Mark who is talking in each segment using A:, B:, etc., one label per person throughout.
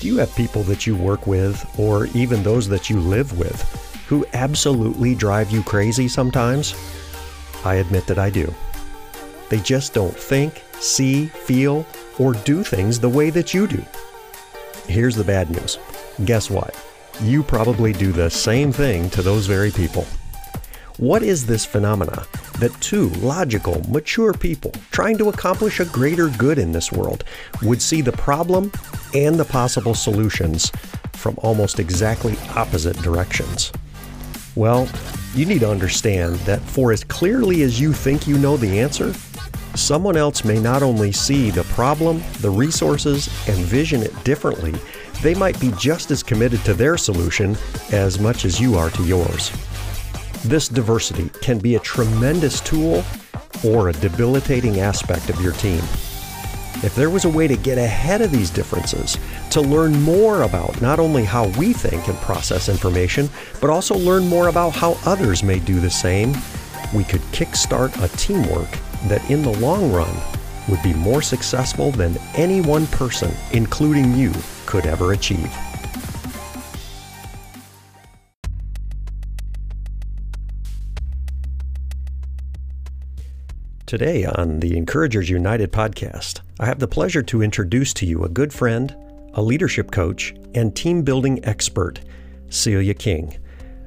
A: Do you have people that you work with, or even those that you live with, who absolutely drive you crazy sometimes? I admit that I do. They just don't think, see, feel, or do things the way that you do. Here's the bad news. Guess what? You probably do the same thing to those very people. What is this phenomena that two logical, mature people trying to accomplish a greater good in this world would see the problem and the possible solutions from almost exactly opposite directions? Well, you need to understand that for as clearly as you think you know the answer, someone else may not only see the problem, the resources, and vision it differently, they might be just as committed to their solution as much as you are to yours. This diversity can be a tremendous tool or a debilitating aspect of your team. If there was a way to get ahead of these differences, to learn more about not only how we think and process information, but also learn more about how others may do the same, we could kickstart a teamwork that in the long run would be more successful than any one person, including you, could ever achieve. Today on the Encouragers United podcast, I have the pleasure to introduce to you a good friend, a leadership coach, and team building expert, Celia King.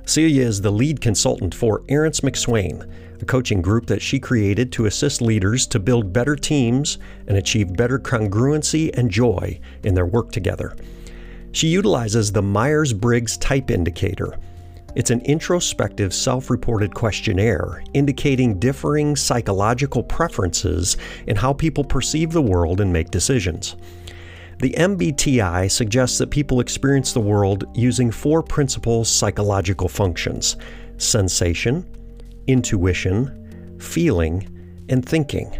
A: Celia is the lead consultant for Arents McSwain, a coaching group that she created to assist leaders to build better teams and achieve better congruency and joy in their work together. She utilizes the Myers Briggs Type Indicator it's an introspective, self reported questionnaire indicating differing psychological preferences in how people perceive the world and make decisions. The MBTI suggests that people experience the world using four principal psychological functions sensation, intuition, feeling, and thinking,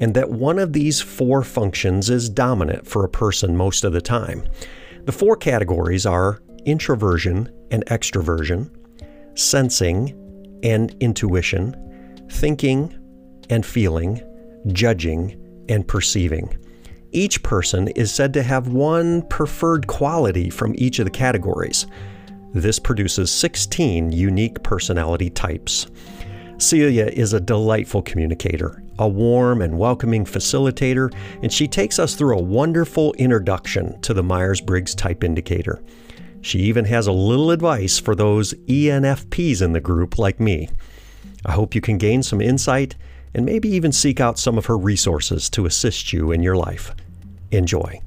A: and that one of these four functions is dominant for a person most of the time. The four categories are introversion and extroversion, sensing and intuition, thinking and feeling, judging and perceiving. Each person is said to have one preferred quality from each of the categories. This produces 16 unique personality types. Celia is a delightful communicator, a warm and welcoming facilitator, and she takes us through a wonderful introduction to the Myers Briggs Type Indicator. She even has a little advice for those ENFPs in the group like me. I hope you can gain some insight and maybe even seek out some of her resources to assist you in your life. Enjoy.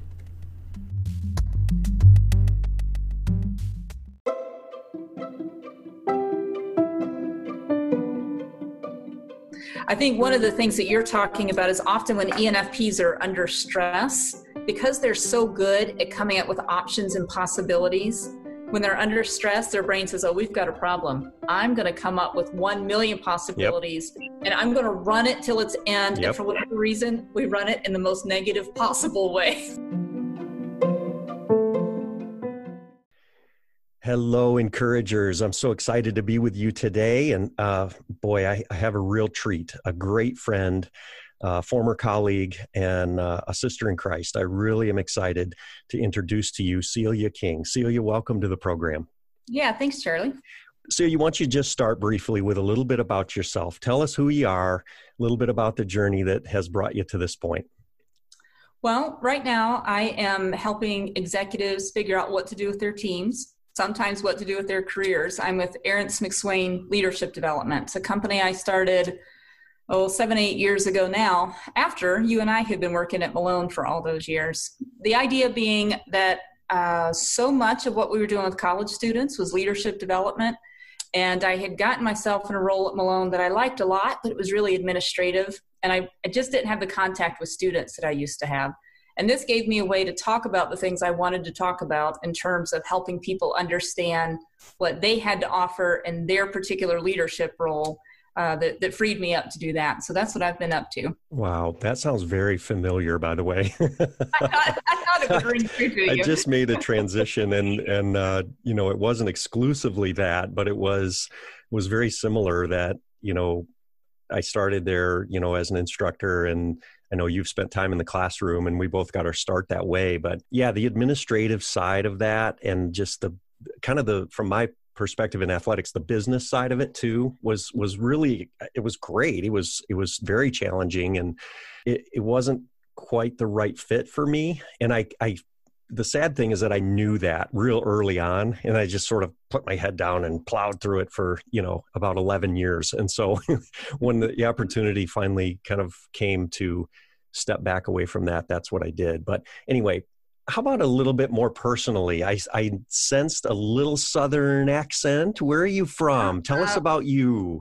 B: I think one of the things that you're talking about is often when ENFPs are under stress, because they're so good at coming up with options and possibilities, when they're under stress, their brain says, Oh, we've got a problem. I'm going to come up with 1 million possibilities yep. and I'm going to run it till its end. Yep. And for whatever reason, we run it in the most negative possible way.
A: Hello, encouragers. I'm so excited to be with you today. And uh, boy, I, I, have a real treat, a great friend, uh, former colleague, and uh, a sister in Christ. I really am excited to introduce to you Celia King. Celia, welcome to the program.
B: Yeah, thanks, Charlie.
A: Celia, why don't you just start briefly with a little bit about yourself? Tell us who you are, a little bit about the journey that has brought you to this point.
B: Well, right now I am helping executives figure out what to do with their teams sometimes what to do with their careers. I'm with Arents McSwain Leadership Development. It's a company I started, oh, seven, eight years ago now, after you and I had been working at Malone for all those years. The idea being that uh, so much of what we were doing with college students was leadership development. And I had gotten myself in a role at Malone that I liked a lot, but it was really administrative. And I, I just didn't have the contact with students that I used to have. And this gave me a way to talk about the things I wanted to talk about in terms of helping people understand what they had to offer in their particular leadership role. Uh, that, that freed me up to do that. So that's what I've been up to.
A: Wow, that sounds very familiar, by the way. I,
B: thought, I thought it would ring true to you.
A: I just made a transition, and and uh, you know it wasn't exclusively that, but it was was very similar. That you know I started there, you know, as an instructor, and I know you've spent time in the classroom and we both got our start that way. But yeah, the administrative side of that and just the kind of the, from my perspective in athletics the business side of it too was was really it was great it was it was very challenging and it, it wasn't quite the right fit for me and i i the sad thing is that I knew that real early on, and I just sort of put my head down and plowed through it for you know about eleven years. And so, when the opportunity finally kind of came to step back away from that, that's what I did. But anyway, how about a little bit more personally? I, I sensed a little southern accent. Where are you from? Tell us uh, about you.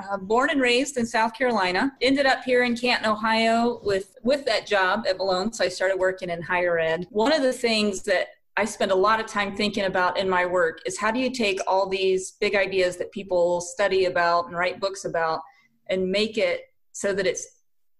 B: Uh, born and raised in South Carolina. Ended up here in Canton, Ohio, with with that job at Malone. So I started working in higher ed. One of the things that I spend a lot of time thinking about in my work is how do you take all these big ideas that people study about and write books about and make it so that it's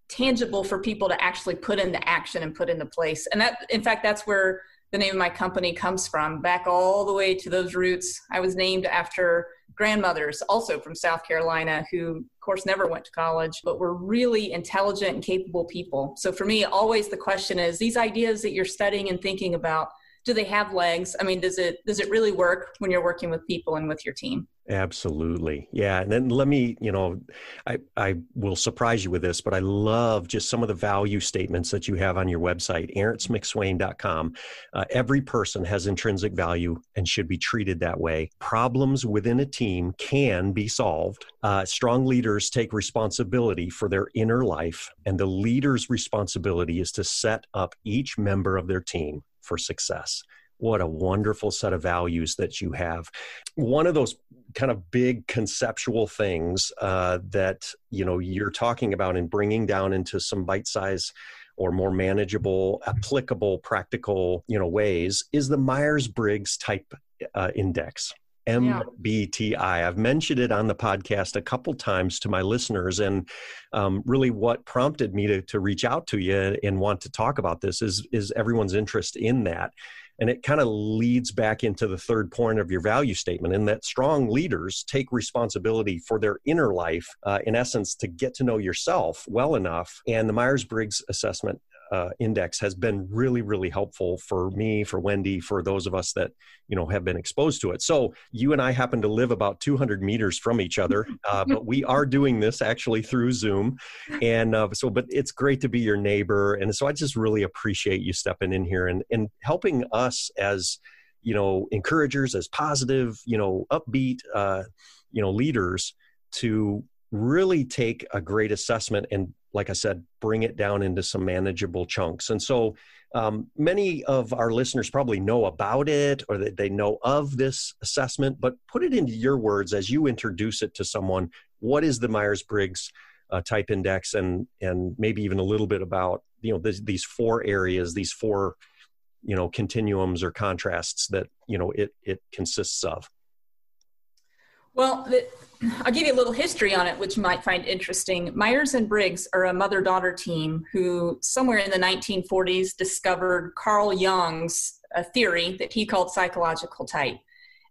B: tangible for people to actually put into action and put into place. And that, in fact, that's where the name of my company comes from, back all the way to those roots. I was named after grandmothers, also from South Carolina, who, of course, never went to college, but were really intelligent and capable people. So for me, always the question is these ideas that you're studying and thinking about, do they have legs? I mean, does it does it really work when you're working with people and with your team?
A: Absolutely. Yeah. And then let me, you know, I, I will surprise you with this, but I love just some of the value statements that you have on your website, arentsmcswain.com. Uh, every person has intrinsic value and should be treated that way. Problems within a team can be solved. Uh, strong leaders take responsibility for their inner life, and the leader's responsibility is to set up each member of their team for success. What a wonderful set of values that you have. One of those kind of big conceptual things uh, that you know you're talking about and bringing down into some bite size or more manageable applicable practical you know ways is the myers-briggs type uh, index MBTI. I've mentioned it on the podcast a couple times to my listeners, and um, really, what prompted me to to reach out to you and want to talk about this is is everyone's interest in that. And it kind of leads back into the third point of your value statement, in that strong leaders take responsibility for their inner life, uh, in essence, to get to know yourself well enough. And the Myers Briggs assessment uh, index has been really really helpful for me for wendy for those of us that you know have been exposed to it. So you and i happen to live about 200 meters from each other uh, but we are doing this actually through zoom. And uh, so but it's great to be your neighbor. And so i just really appreciate you stepping in here and and helping us as you know encouragers as positive you know upbeat uh, you know leaders to really take a great assessment and like I said, bring it down into some manageable chunks. And so um, many of our listeners probably know about it or that they know of this assessment, but put it into your words as you introduce it to someone. What is the Myers Briggs uh, type index, and and maybe even a little bit about you know this, these four areas, these four you know continuums or contrasts that you know it it consists of.
B: Well, the, I'll give you a little history on it, which you might find interesting. Myers and Briggs are a mother daughter team who, somewhere in the 1940s, discovered Carl Jung's a theory that he called psychological type.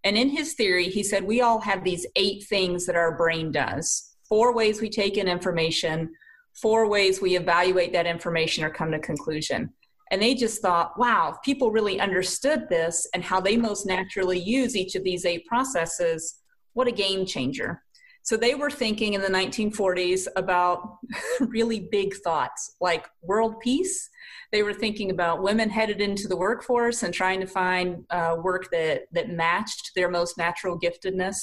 B: And in his theory, he said we all have these eight things that our brain does four ways we take in information, four ways we evaluate that information or come to conclusion. And they just thought, wow, if people really understood this and how they most naturally use each of these eight processes, what a game changer. So they were thinking in the 1940s about really big thoughts like world peace. They were thinking about women headed into the workforce and trying to find uh, work that, that matched their most natural giftedness.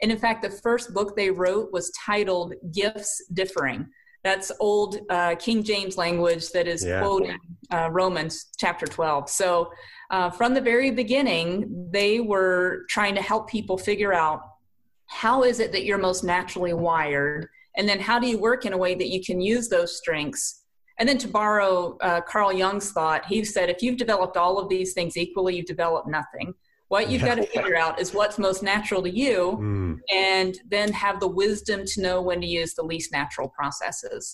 B: And in fact, the first book they wrote was titled Gifts Differing. That's old uh, King James language that is yeah. quoting uh, Romans chapter 12. So uh, from the very beginning, they were trying to help people figure out how is it that you're most naturally wired? And then how do you work in a way that you can use those strengths? And then to borrow uh, carl jung's thought he said if you've developed all of these things equally you've developed nothing. What you've got to figure out is what's most natural to you mm. and then have the wisdom to know when to use the least natural processes.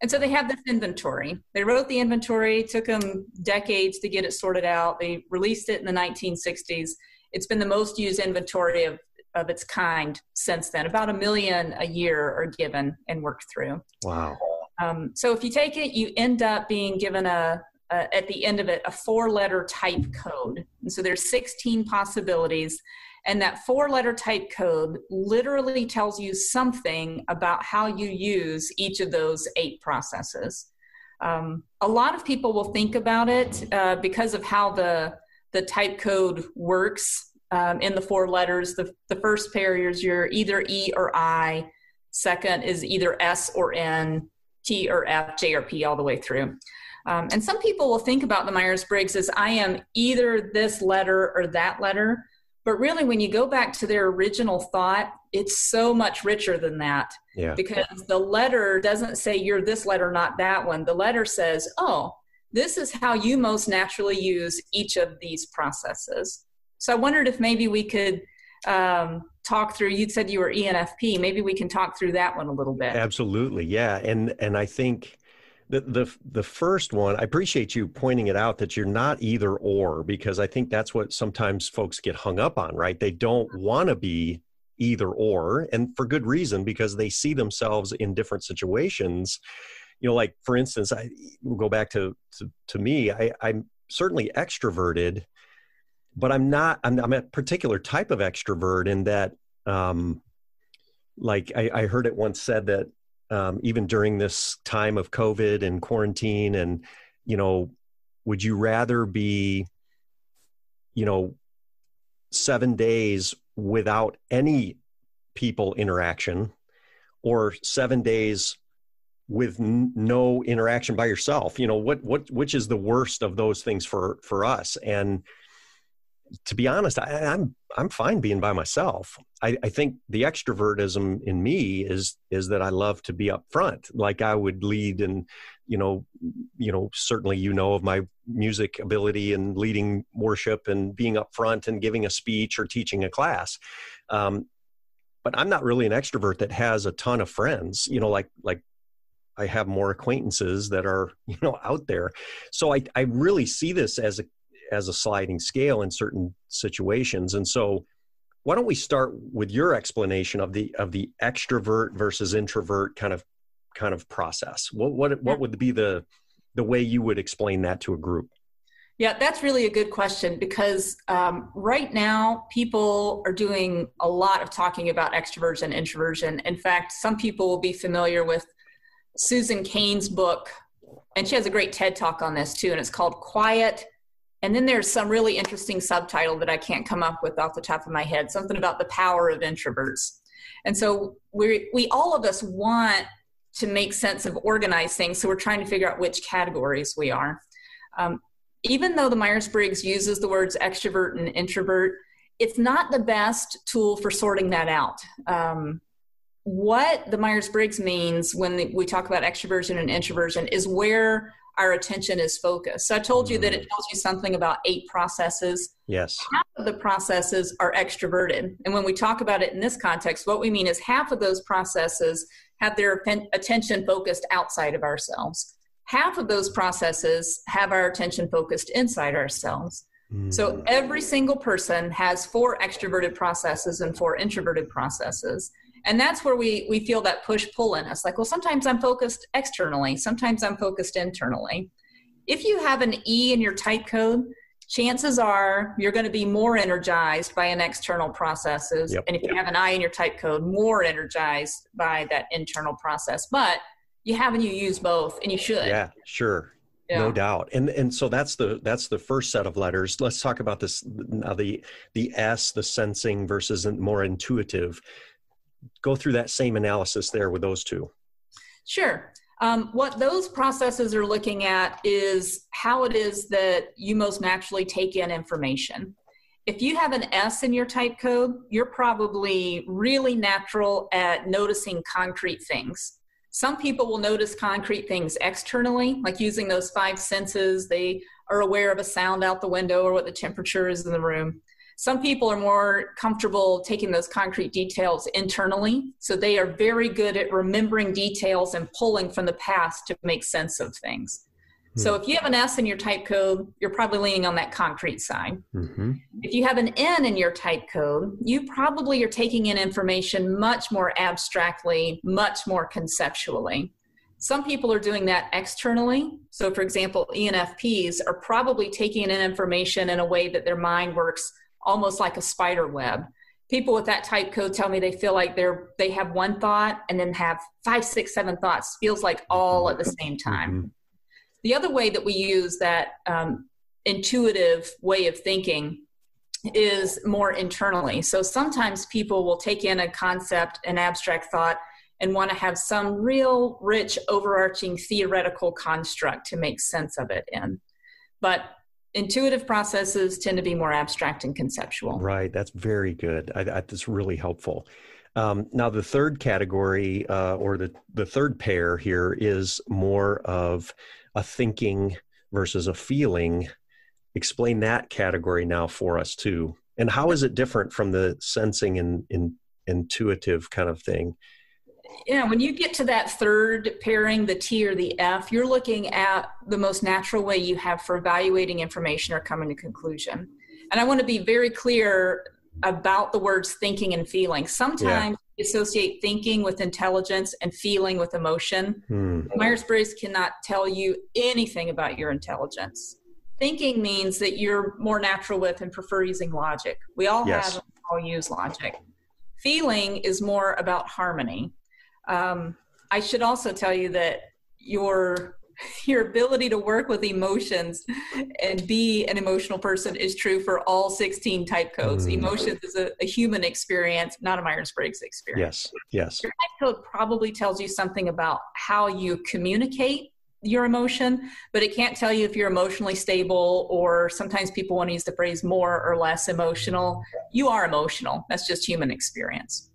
B: And so they have this inventory. They wrote the inventory. Took them decades to get it sorted out. They released it in the 1960s it's been the most used inventory of of its kind since then. About a million a year are given and worked through.
A: Wow.
B: Um, so if you take it, you end up being given a, a at the end of it a four-letter type code. And so there's 16 possibilities, and that four-letter type code literally tells you something about how you use each of those eight processes. Um, a lot of people will think about it uh, because of how the the type code works um, in the four letters. The, the first pair is your either E or I. Second is either S or N, T or F, J or P, all the way through. Um, and some people will think about the Myers Briggs as I am either this letter or that letter. But really, when you go back to their original thought, it's so much richer than that.
A: Yeah.
B: Because the letter doesn't say you're this letter, not that one. The letter says, oh, this is how you most naturally use each of these processes. So I wondered if maybe we could um, talk through. You said you were ENFP. Maybe we can talk through that one a little bit.
A: Absolutely, yeah. And and I think the the the first one. I appreciate you pointing it out that you're not either or because I think that's what sometimes folks get hung up on. Right? They don't want to be either or, and for good reason because they see themselves in different situations you know like for instance i will go back to to, to me I, i'm certainly extroverted but i'm not I'm, I'm a particular type of extrovert in that um like i, I heard it once said that um, even during this time of covid and quarantine and you know would you rather be you know seven days without any people interaction or seven days with n- no interaction by yourself? You know what what which is the worst of those things for for us? And to be honest I, am I'm, I'm fine being by myself. I, I think the extrovertism in me is is that i love to be up front like i would lead and you know you know certainly you know of my music ability and leading worship and being up front and giving a speech or teaching a class. Um, but i'm not really an extrovert that has a ton of friends. You know like like I have more acquaintances that are you know out there. So I I really see this as a as a sliding scale in certain situations. And so why don't we start with your explanation of the of the extrovert versus introvert kind of kind of process? What what what would be the the way you would explain that to a group?
B: Yeah, that's really a good question because um, right now people are doing a lot of talking about extroversion, introversion. In fact, some people will be familiar with Susan Cain's book, and she has a great TED talk on this too, and it's called Quiet. And then there's some really interesting subtitle that I can't come up with off the top of my head, something about the power of introverts. And so we we all of us want to make sense of organized things, so we're trying to figure out which categories we are. Um, even though the Myers Briggs uses the words extrovert and introvert, it's not the best tool for sorting that out. Um, what the Myers Briggs means when we talk about extroversion and introversion is where our attention is focused. So I told you that it mm. tells you something about eight processes.
A: Yes.
B: Half of the processes are extroverted. And when we talk about it in this context, what we mean is half of those processes have their attention focused outside of ourselves. Half of those processes have our attention focused inside ourselves. So mm. every single person has four extroverted processes and four introverted processes and that's where we we feel that push pull in us. Like well sometimes i'm focused externally sometimes i'm focused internally. If you have an e in your type code chances are you're going to be more energized by an external processes. Yep. and if you have an i in your type code more energized by that internal process. But you have and you use both and you should.
A: Yeah sure. Yeah. no doubt. And and so that's the that's the first set of letters. Let's talk about this now the the s the sensing versus more intuitive go through that same analysis there with those two.
B: Sure. Um, what those processes are looking at is how it is that you most naturally take in information. If you have an S in your type code, you're probably really natural at noticing concrete things. Some people will notice concrete things externally, like using those five senses. They are aware of a sound out the window or what the temperature is in the room. Some people are more comfortable taking those concrete details internally. So they are very good at remembering details and pulling from the past to make sense of things. So hmm. if you have an S in your type code, you're probably leaning on that concrete side. Mm-hmm. If you have an N in your type code, you probably are taking in information much more abstractly, much more conceptually. Some people are doing that externally. So, for example, ENFPs are probably taking in information in a way that their mind works almost like a spider web. People with that type code tell me they feel like they're they have one thought and then have five, six, seven thoughts. Feels like all at the same time. Mm-hmm. The other way that we use that um, intuitive way of thinking is more internally. So sometimes people will take in a concept, an abstract thought, and want to have some real rich, overarching theoretical construct to make sense of it in. But intuitive processes tend to be more abstract and conceptual.
A: Right. That's very good. I, I, that's really helpful. Um, now, the third category, uh, or the, the third pair here, is more of a thinking versus a feeling explain that category now for us too and how is it different from the sensing and, and intuitive kind of thing
B: yeah when you get to that third pairing the t or the f you're looking at the most natural way you have for evaluating information or coming to conclusion and i want to be very clear about the words thinking and feeling sometimes yeah. associate thinking with intelligence and feeling with emotion hmm. myers-briggs cannot tell you anything about your intelligence Thinking means that you're more natural with and prefer using logic. We all yes. have, all use logic. Feeling is more about harmony. Um, I should also tell you that your your ability to work with emotions and be an emotional person is true for all 16 type codes. Mm. Emotions is a, a, human experience, not a Myers Briggs experience.
A: Yes, yes.
B: Your type code probably tells you something about how you communicate your emotion, but it can't tell you if you're emotionally stable or sometimes people want to use the phrase more or less emotional. You are emotional. That's just human experience.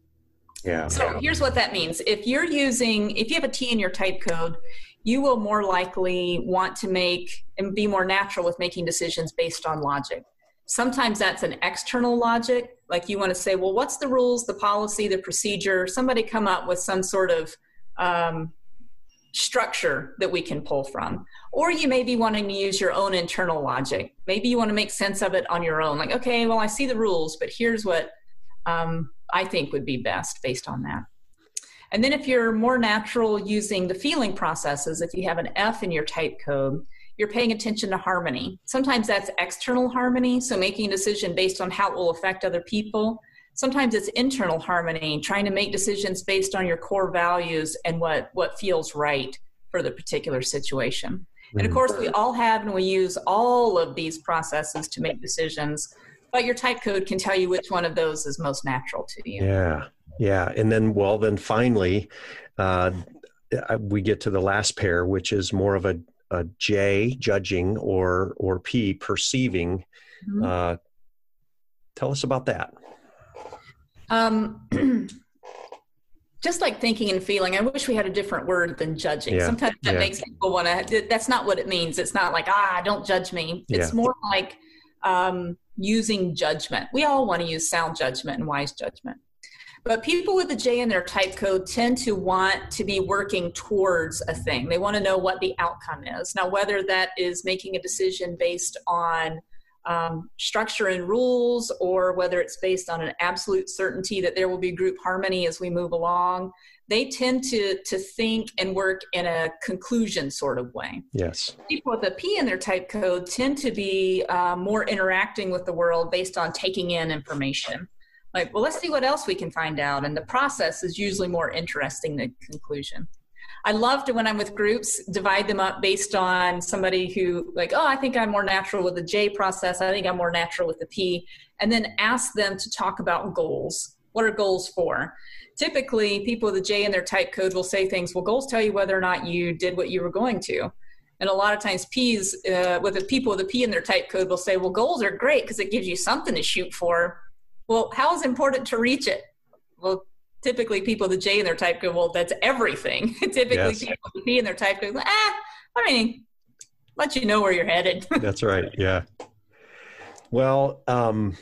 A: Yeah.
B: So here's what that means. If you're using, if you have a T in your type code, you will more likely want to make and be more natural with making decisions based on logic. Sometimes that's an external logic, like you want to say, well, what's the rules, the policy, the procedure? Somebody come up with some sort of um, structure that we can pull from. Or you may be wanting to use your own internal logic. Maybe you want to make sense of it on your own. Like, okay, well, I see the rules, but here's what um, I think would be best based on that. And then if you're more natural using the feeling processes, if you have an F in your type code, you're paying attention to harmony. Sometimes that's external harmony, so making a decision based on how it will affect other people sometimes it's internal harmony trying to make decisions based on your core values and what what feels right for the particular situation and of mm. course we all have and we use all of these processes to make decisions but your type code can tell you which one of those is most natural to you
A: yeah yeah and then well then finally uh, we get to the last pair which is more of a, a j judging or or p perceiving mm-hmm. uh, tell us about that
B: um, just like thinking and feeling, I wish we had a different word than judging. Yeah. Sometimes that yeah. makes people want to, that's not what it means. It's not like, ah, don't judge me. It's yeah. more like um, using judgment. We all want to use sound judgment and wise judgment. But people with the J in their type code tend to want to be working towards a thing. They want to know what the outcome is. Now, whether that is making a decision based on um, structure and rules, or whether it's based on an absolute certainty that there will be group harmony as we move along, they tend to to think and work in a conclusion sort of way.
A: Yes.
B: People with a P in their type code tend to be uh, more interacting with the world based on taking in information. Like, well, let's see what else we can find out, and the process is usually more interesting than conclusion. I love to, when I'm with groups, divide them up based on somebody who, like, oh, I think I'm more natural with the J process. I think I'm more natural with the P. And then ask them to talk about goals. What are goals for? Typically, people with the J in their type code will say things, well, goals tell you whether or not you did what you were going to. And a lot of times, P's, uh, with the people with a P in their type code will say, well, goals are great because it gives you something to shoot for. Well, how is important to reach it? Well, typically people with the J in their type code, well, that's everything. typically yes. people the P in their type code, ah, I mean, let you know where you're headed.
A: that's right. Yeah. Well, um,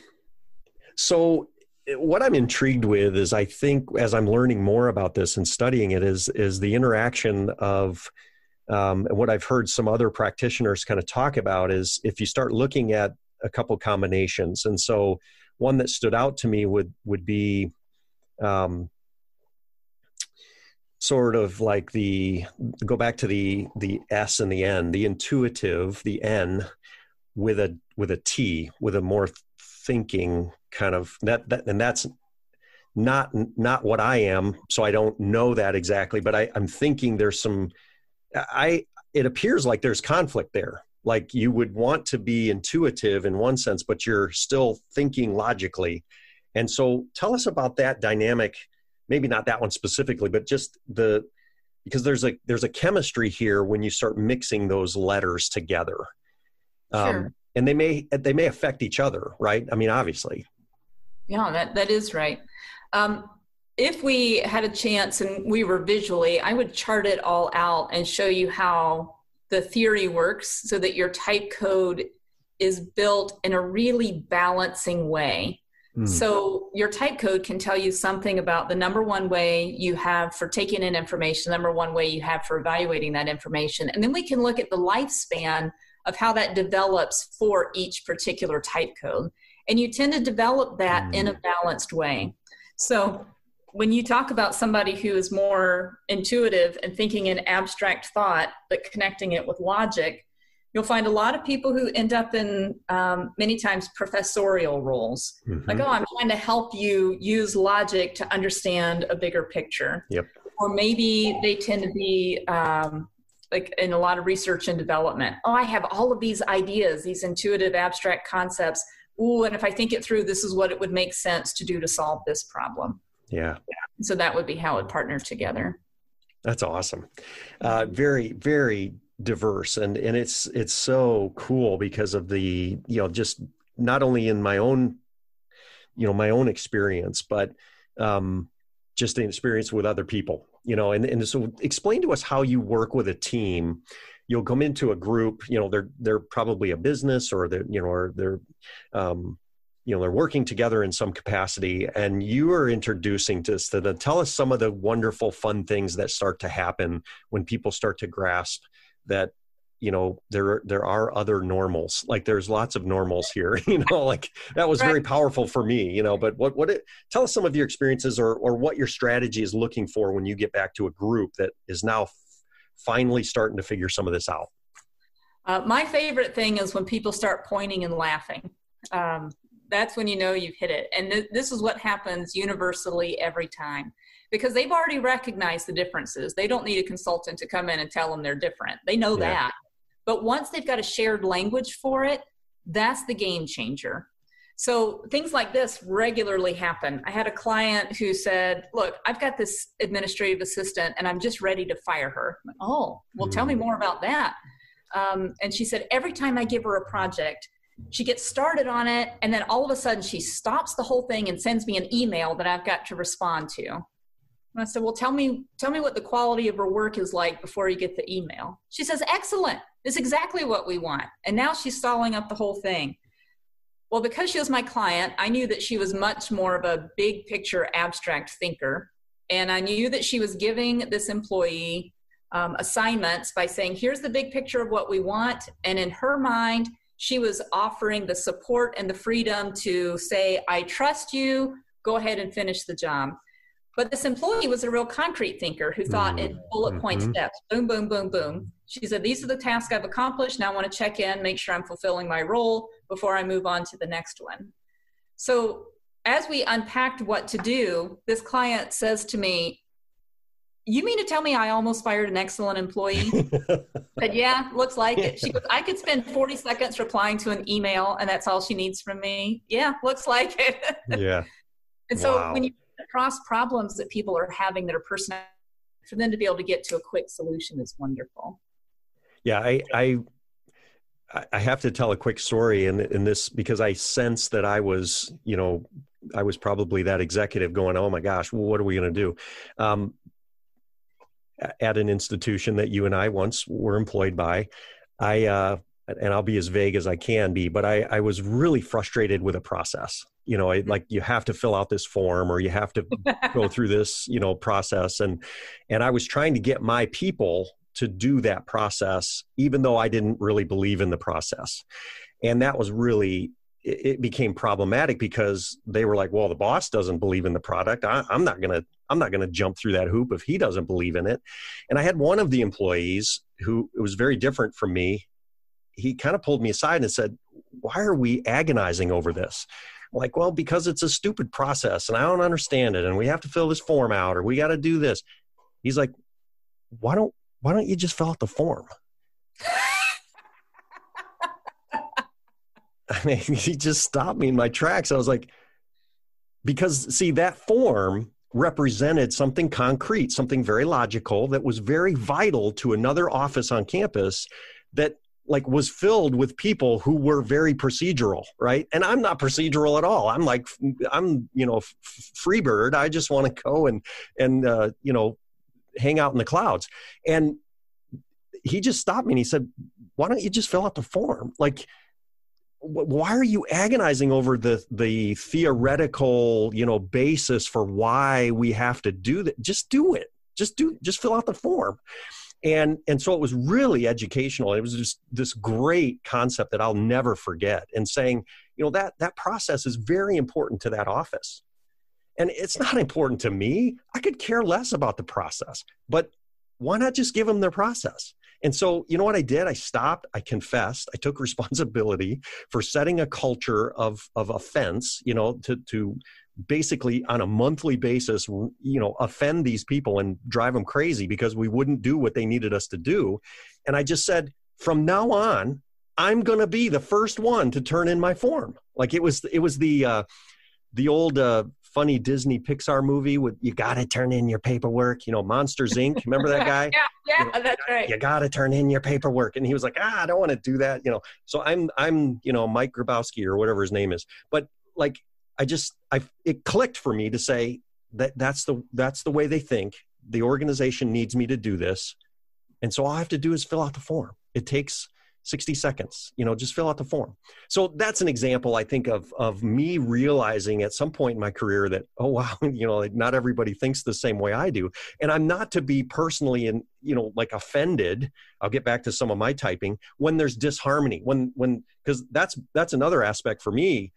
A: so what I'm intrigued with is I think as I'm learning more about this and studying it is is the interaction of um, and what I've heard some other practitioners kind of talk about is if you start looking at a couple combinations. And so one that stood out to me would would be um, sort of like the go back to the the S and the N, the intuitive, the N with a with a T, with a more thinking kind of that, that and that's not not what I am, so I don't know that exactly, but I, I'm thinking there's some I it appears like there's conflict there. Like you would want to be intuitive in one sense, but you're still thinking logically. And so tell us about that dynamic, maybe not that one specifically, but just the because there's a there's a chemistry here when you start mixing those letters together. Um, sure. and they may they may affect each other, right? I mean, obviously.
B: Yeah, that, that is right. Um, if we had a chance and we were visually, I would chart it all out and show you how the theory works so that your type code is built in a really balancing way. Mm. So your type code can tell you something about the number one way you have for taking in information, number one way you have for evaluating that information. And then we can look at the lifespan of how that develops for each particular type code. And you tend to develop that in a balanced way. So when you talk about somebody who is more intuitive and thinking in abstract thought, but connecting it with logic, you'll find a lot of people who end up in um, many times professorial roles. Mm-hmm. Like, oh, I'm trying to help you use logic to understand a bigger picture.
A: Yep.
B: Or maybe they tend to be um, like in a lot of research and development. Oh, I have all of these ideas, these intuitive abstract concepts. Ooh, and if I think it through, this is what it would make sense to do to solve this problem.
A: Yeah.
B: So that would be how it partnered together.
A: That's awesome. Uh, very, very diverse, and and it's it's so cool because of the you know just not only in my own you know my own experience, but um, just an experience with other people. You know, and and so explain to us how you work with a team you'll come into a group you know they're they're probably a business or they're you know or they're um, you know they're working together in some capacity and you are introducing to us to them tell us some of the wonderful fun things that start to happen when people start to grasp that you know there there are other normals like there's lots of normals here you know like that was right. very powerful for me you know but what what it tell us some of your experiences or or what your strategy is looking for when you get back to a group that is now finally starting to figure some of this out
B: uh, my favorite thing is when people start pointing and laughing um, that's when you know you've hit it. And th- this is what happens universally every time because they've already recognized the differences. They don't need a consultant to come in and tell them they're different. They know yeah. that. But once they've got a shared language for it, that's the game changer. So things like this regularly happen. I had a client who said, Look, I've got this administrative assistant and I'm just ready to fire her. Went, oh, well, mm. tell me hmm. more about that. Um, and she said, Every time I give her a project, she gets started on it and then all of a sudden she stops the whole thing and sends me an email that i've got to respond to and i said well tell me tell me what the quality of her work is like before you get the email she says excellent it's exactly what we want and now she's stalling up the whole thing well because she was my client i knew that she was much more of a big picture abstract thinker and i knew that she was giving this employee um, assignments by saying here's the big picture of what we want and in her mind she was offering the support and the freedom to say, I trust you, go ahead and finish the job. But this employee was a real concrete thinker who thought mm-hmm. in bullet point mm-hmm. steps boom, boom, boom, boom. She said, These are the tasks I've accomplished. Now I want to check in, make sure I'm fulfilling my role before I move on to the next one. So, as we unpacked what to do, this client says to me, you mean to tell me I almost fired an excellent employee? but yeah, looks like it. She goes, I could spend 40 seconds replying to an email and that's all she needs from me. Yeah, looks like it.
A: yeah.
B: And so wow. when you cross problems that people are having that are personal, for them to be able to get to a quick solution is wonderful.
A: Yeah, I, I I have to tell a quick story in in this because I sense that I was, you know, I was probably that executive going, "Oh my gosh, well, what are we going to do?" Um, at an institution that you and I once were employed by. I uh, and I'll be as vague as I can be, but I, I was really frustrated with a process. You know, I, mm-hmm. like you have to fill out this form or you have to go through this, you know, process, and and I was trying to get my people to do that process, even though I didn't really believe in the process, and that was really it, became problematic because they were like, well, the boss doesn't believe in the product. I, I'm not gonna I'm not gonna jump through that hoop if he doesn't believe in it. And I had one of the employees who it was very different from me. He kind of pulled me aside and said, "Why are we agonizing over this?" like, well, because it's a stupid process and I don't understand it, and we have to fill this form out, or we got to do this. He's like, why don't why don't you just fill out the form? I mean, he just stopped me in my tracks. I was like, because see, that form represented something concrete, something very logical that was very vital to another office on campus that like was filled with people who were very procedural right and i'm not procedural at all i'm like i'm you know free bird i just want to go and and uh, you know hang out in the clouds. And he just stopped me and he said why don't you just fill out the form? Like why are you agonizing over the the theoretical you know basis for why we have to do that just do it. Just do just fill out the form. And and so it was really educational. It was just this great concept that i'll never forget. And saying you know that that process is very important to that office and it's not important to me. I could care less about the process but why not just give them their process? And so you know what i did? I stopped i confessed i took responsibility for setting a culture of of offense you know to to basically on a monthly basis you know offend these people and drive them crazy because we wouldn't do what they needed us to do. And i just said from now on i'm going to be the first one to turn in my form. Like it was it was the uh the old uh funny disney pixar movie with you got to turn in your paperwork you know monsters inc. Remember that guy?
B: Yeah yeah
A: you know,
B: that's right.
A: you got to turn in your paperwork and he was like ah i don't want to do that you know. So i'm i'm you know mike grabowski or whatever his name is. But like I just I it clicked for me to say that that's the that's the way they think. The organization needs me to do this, and so all I have to do is fill out the form. It takes 60 seconds you know just fill out the form. So that's an example i think of of me realizing at some point in my career that oh wow you know like not everybody thinks the same way i do. And i'm not to be personally and you know like offended i'll get back to some of my typing when there's disharmony when when because that's that's another aspect for me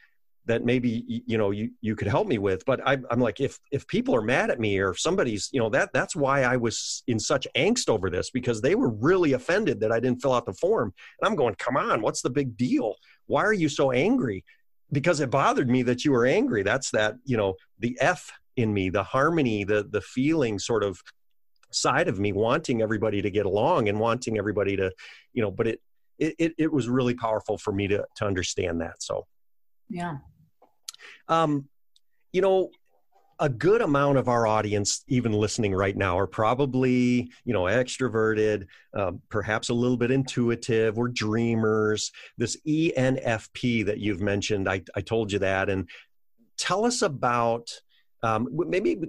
A: that maybe you know you, you could help me with but I, i'm like if if people are mad at me or if somebody's you know that that's why i was in such angst over this because they were really offended that i didn't fill out the form. And i'm going come on what's the big deal? Why are you so angry? Because it bothered me that you were angry. That's that you know the f in me the harmony the the feeling sort of side of me wanting everybody to get along and wanting everybody to you know but it it, it was really powerful for me to to understand that so.
B: Yeah
A: um, you know, a good amount of our audience, even listening right now, are probably you know extroverted, uh, perhaps a little bit intuitive. We're dreamers. This ENFP that you've mentioned, I, I told you that, and tell us about um, maybe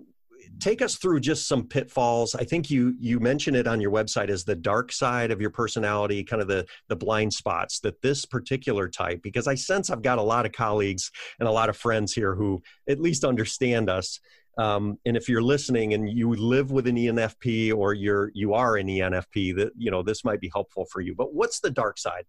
A: take us through just some pitfalls. I think you you mentioned it on your website as the dark side of your personality, kind of the the blind spots that this particular type. Because I sense I've got a lot of colleagues and a lot of friends here who at least understand us. Um, and if you're listening and you live with an ENFP or you're you are an ENFP, that you know this might be helpful for you. But what's the dark side?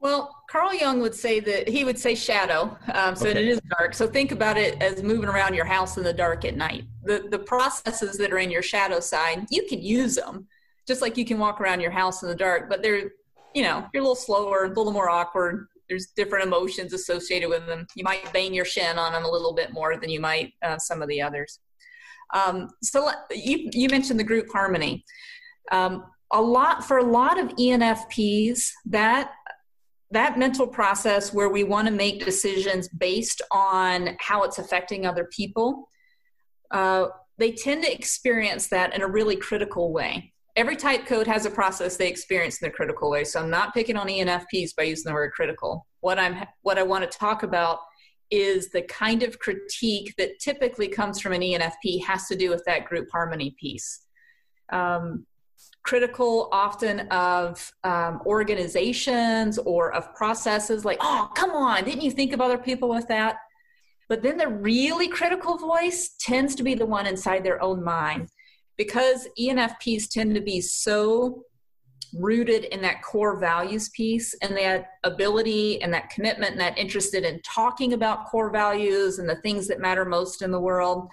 B: Well, Carl Jung would say that he would say shadow, um, so okay. it is dark. So think about it as moving around your house in the dark at night. The the processes that are in your shadow side, you can use them, just like you can walk around your house in the dark. But they're, you know, you're a little slower, a little more awkward. There's different emotions associated with them. You might bang your shin on them a little bit more than you might uh, some of the others. Um, so you you mentioned the group harmony. Um, a lot for a lot of ENFPs that that mental process where we want to make decisions based on how it's affecting other people, uh, they tend to experience that in a really critical way. Every type code has a process they experience in a critical way. So I'm not picking on ENFPs by using the word critical. What I'm what I want to talk about is the kind of critique that typically comes from an ENFP has to do with that group harmony piece. Um, critical often of um, organizations or of processes like oh come on didn't you think of other people with that but then the really critical voice tends to be the one inside their own mind because enfps tend to be so rooted in that core values piece and that ability and that commitment and that interested in talking about core values and the things that matter most in the world.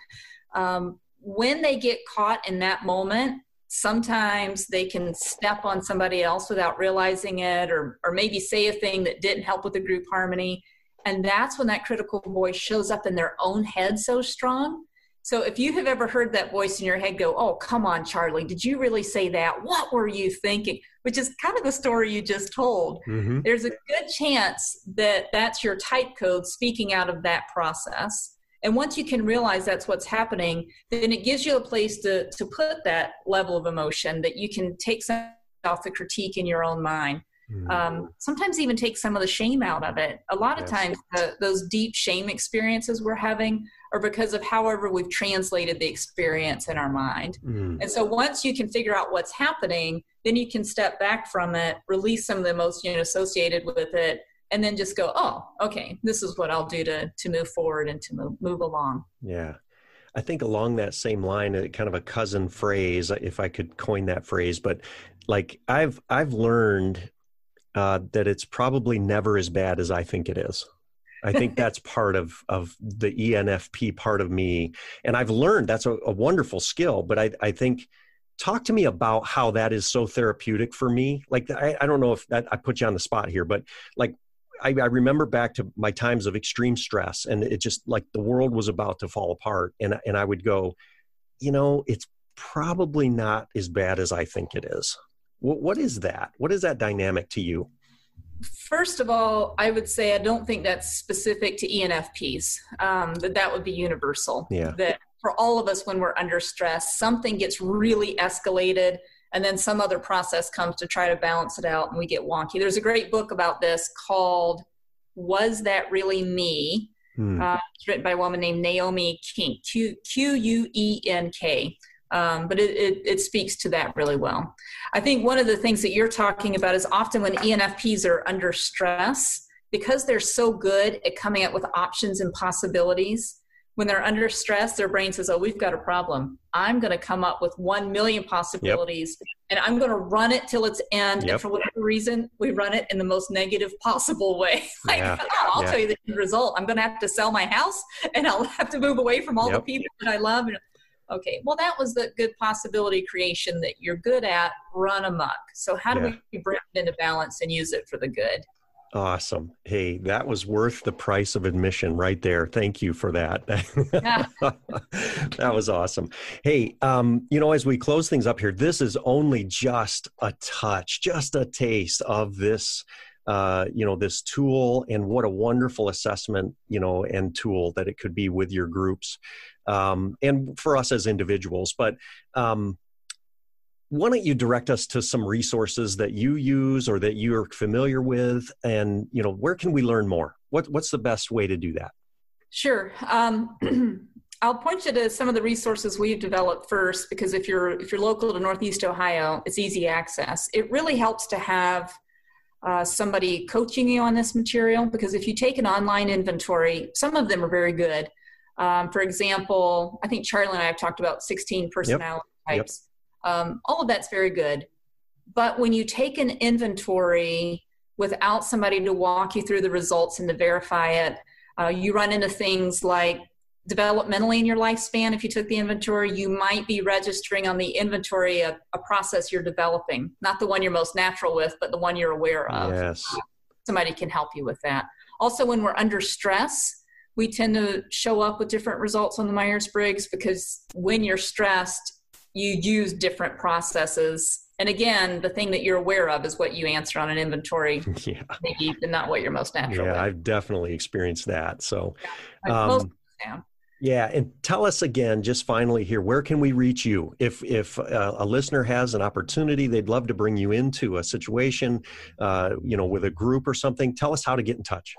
B: Um, when they get caught in that moment, sometimes they can step on somebody else without realizing it or, or maybe say a thing that didn't help with the group harmony. And that's when that critical voice shows up in their own head so strong so if you have ever heard that voice in your head go, "Oh, come on, Charlie, did you really say that? What were you thinking?" Which is kind of the story you just told. Mm-hmm. There's a good chance that that's your type code speaking out of that process. And once you can realize that's what's happening, then it gives you a place to to put that level of emotion that you can take some off the critique in your own mind. Mm-hmm. Um, sometimes even take some of the shame out of it. A lot of yes. times, the, those deep shame experiences we're having are because of however we've translated the experience in our mind. Mm. And so once you can figure out what's happening, then you can step back from it, release some of the emotion associated with it, and then just go, oh, okay, this is what I'll do to to move forward and to move, move along.
A: Yeah. I think along that same line, kind of a cousin phrase, if I could coin that phrase, but like I've I've learned uh, that it's probably never as bad as I think it is. I think that's part of of the ENFP part of me, and I've learned that's a, a wonderful skill. But I I think talk to me about how that is so therapeutic for me. Like I, I don't know if that I put you on the spot here, but like I, I, remember back to my times of extreme stress, and it just like the world was about to fall apart, and and I would go, you know, it's probably not as bad as I think it is. what, what is that? What is that dynamic to you?
B: First of all, I would say I don't think that's specific to ENFPs. Um, that that would be universal.
A: Yeah.
B: That for all of us, when we're under stress, something gets really escalated, and then some other process comes to try to balance it out, and we get wonky. There's a great book about this called "Was That Really Me?" Hmm. Uh, it's written by a woman named Naomi Quenk. Q Q U E N K um, but it, it, it, speaks to that really well. I think one of the things that you're talking about is often when ENFPs are under stress, because they're so good at coming up with options and possibilities, when they're under stress, their brain says, Oh, we've got a problem. I'm going to come up with 1 million possibilities yep. and I'm going to run it till its end. Yep. And for whatever reason, we run it in the most negative possible way. like, yeah. oh, I'll yeah. tell you the result. I'm going to have to sell my house and I'll have to move away from all yep. the people that I love. Okay, well, that was the good possibility creation that you're good at, run amok. So, how do yeah. we bring it into balance and use it for the good?
A: Awesome. Hey, that was worth the price of admission right there. Thank you for that. that was awesome. Hey, um, you know, as we close things up here, this is only just a touch, just a taste of this uh, you know this tool and what a wonderful assessment you know and tool that it could be with your groups um, and for us as individuals. But um, why don't you direct us to some resources that you use or that you're familiar with, and you know where can we learn more? What, what's the best way to do that?
B: Sure. Um, I'll point you to some of the resources we've developed first, because if you're if you're local to Northeast Ohio, it's easy access. It really helps to have uh, somebody coaching you on this material because if you take an online inventory, some of them are very good, um, for example, I think Charlie and I have talked about 16 personality yep. types. Yep. Um, all of that's very good. But when you take an inventory without somebody to walk you through the results and to verify it, uh, you run into things like developmentally in your lifespan. If you took the inventory, you might be registering on the inventory a, a process you're developing, not the one you're most natural with, but the one you're aware of.
A: Yes.
B: Somebody can help you with that. Also, when we're under stress, we tend to show up with different results on the Myers Briggs because when you're stressed, you use different processes. And again, the thing that you're aware of is what you answer on an inventory, yeah. maybe not what you're most natural.
A: Yeah,
B: with.
A: I've definitely experienced that. So, um, yeah, and tell us again, just finally here, where can we reach you? If if uh, a listener has an opportunity, they'd love to bring you into a situation, uh, you know, with a group or something. Tell us how to get in touch.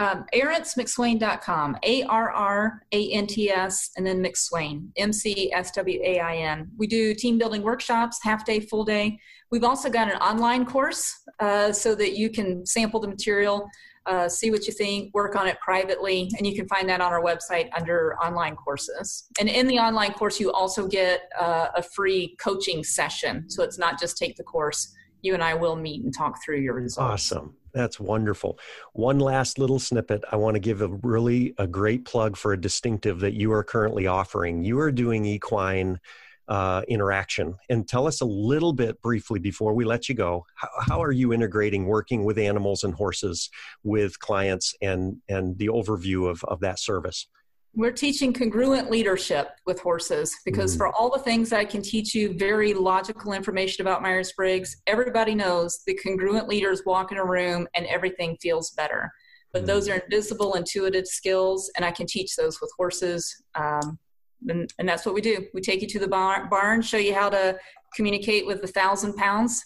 B: Um, A R R A N T S, and then McSwain, M C S W A I N. We do team building workshops, half day, full day. We've also got an online course uh, so that you can sample the material, uh, see what you think, work on it privately, and you can find that on our website under online courses. And in the online course, you also get uh, a free coaching session. So it's not just take the course, you and I will meet and talk through your results.
A: Awesome. That's wonderful. One last little snippet. I want to give a really a great plug for a distinctive that you are currently offering. You are doing equine uh, interaction, and tell us a little bit briefly before we let you go. How, how are you integrating working with animals and horses with clients, and and the overview of of that service?
B: We're teaching congruent leadership with horses because mm. for all the things I can teach you very logical information about Myers Briggs, everybody knows the congruent leaders walk in a room and everything feels better. But mm. those are invisible, intuitive skills, and I can teach those with horses. Um, and, and, that's what we do. We take you to the bar, barn, show you how to communicate with a thousand pounds,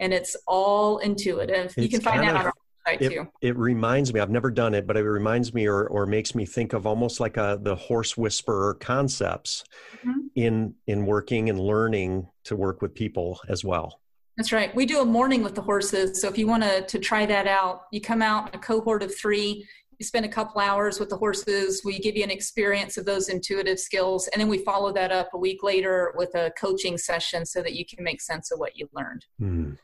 B: and it's all intuitive. It's you can find out
A: it, it, reminds me, I've never done it, but it reminds me or, or makes me think of almost like a, the horse whisperer concepts mm-hmm. in, in working and learning to work with people as well.
B: That's right. We do a morning with the horses. So if you want to, to try that out, you come out a cohort of three, you spend a couple hours with the horses. We give you an experience of those intuitive skills. And then we follow that up a week later with a coaching session so that you can make sense of what you learned.
A: Mm.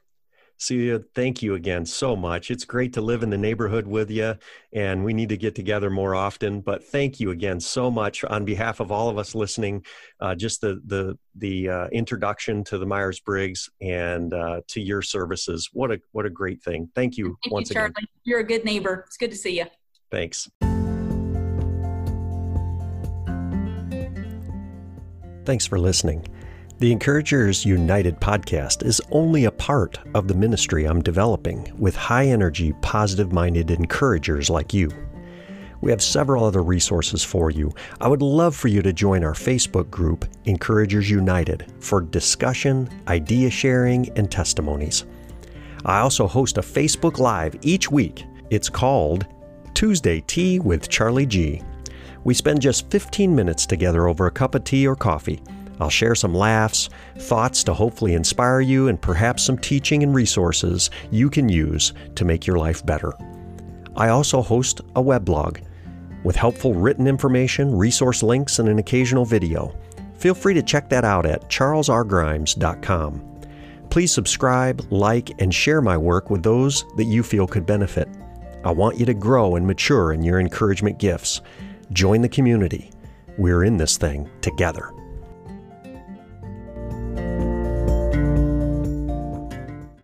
A: Celia, thank you again so much. It's great to live in the neighborhood with you, and we need to get together more often. But thank you again so much on behalf of all of us listening. Uh, just the the the uh, introduction to the Myers Briggs and uh, to your services. What a what a great thing. Thank you
B: thank
A: once
B: you, Charlie.
A: again.
B: You're a good neighbor. It's good to see you.
A: Thanks. Thanks for listening. The Encouragers United podcast is only a part of the ministry I'm developing with high energy, positive minded encouragers like you. We have several other resources for you. I would love for you to join our Facebook group, Encouragers United, for discussion, idea sharing, and testimonies. I also host a Facebook Live each week. It's called Tuesday Tea with Charlie G. We spend just 15 minutes together over a cup of tea or coffee. I'll share some laughs, thoughts to hopefully inspire you, and perhaps some teaching and resources you can use to make your life better. I also host a weblog with helpful written information, resource links, and an occasional video. Feel free to check that out at charlesrgrimes.com. Please subscribe, like, and share my work with those that you feel could benefit. I want you to grow and mature in your encouragement gifts. Join the community. We're in this thing together.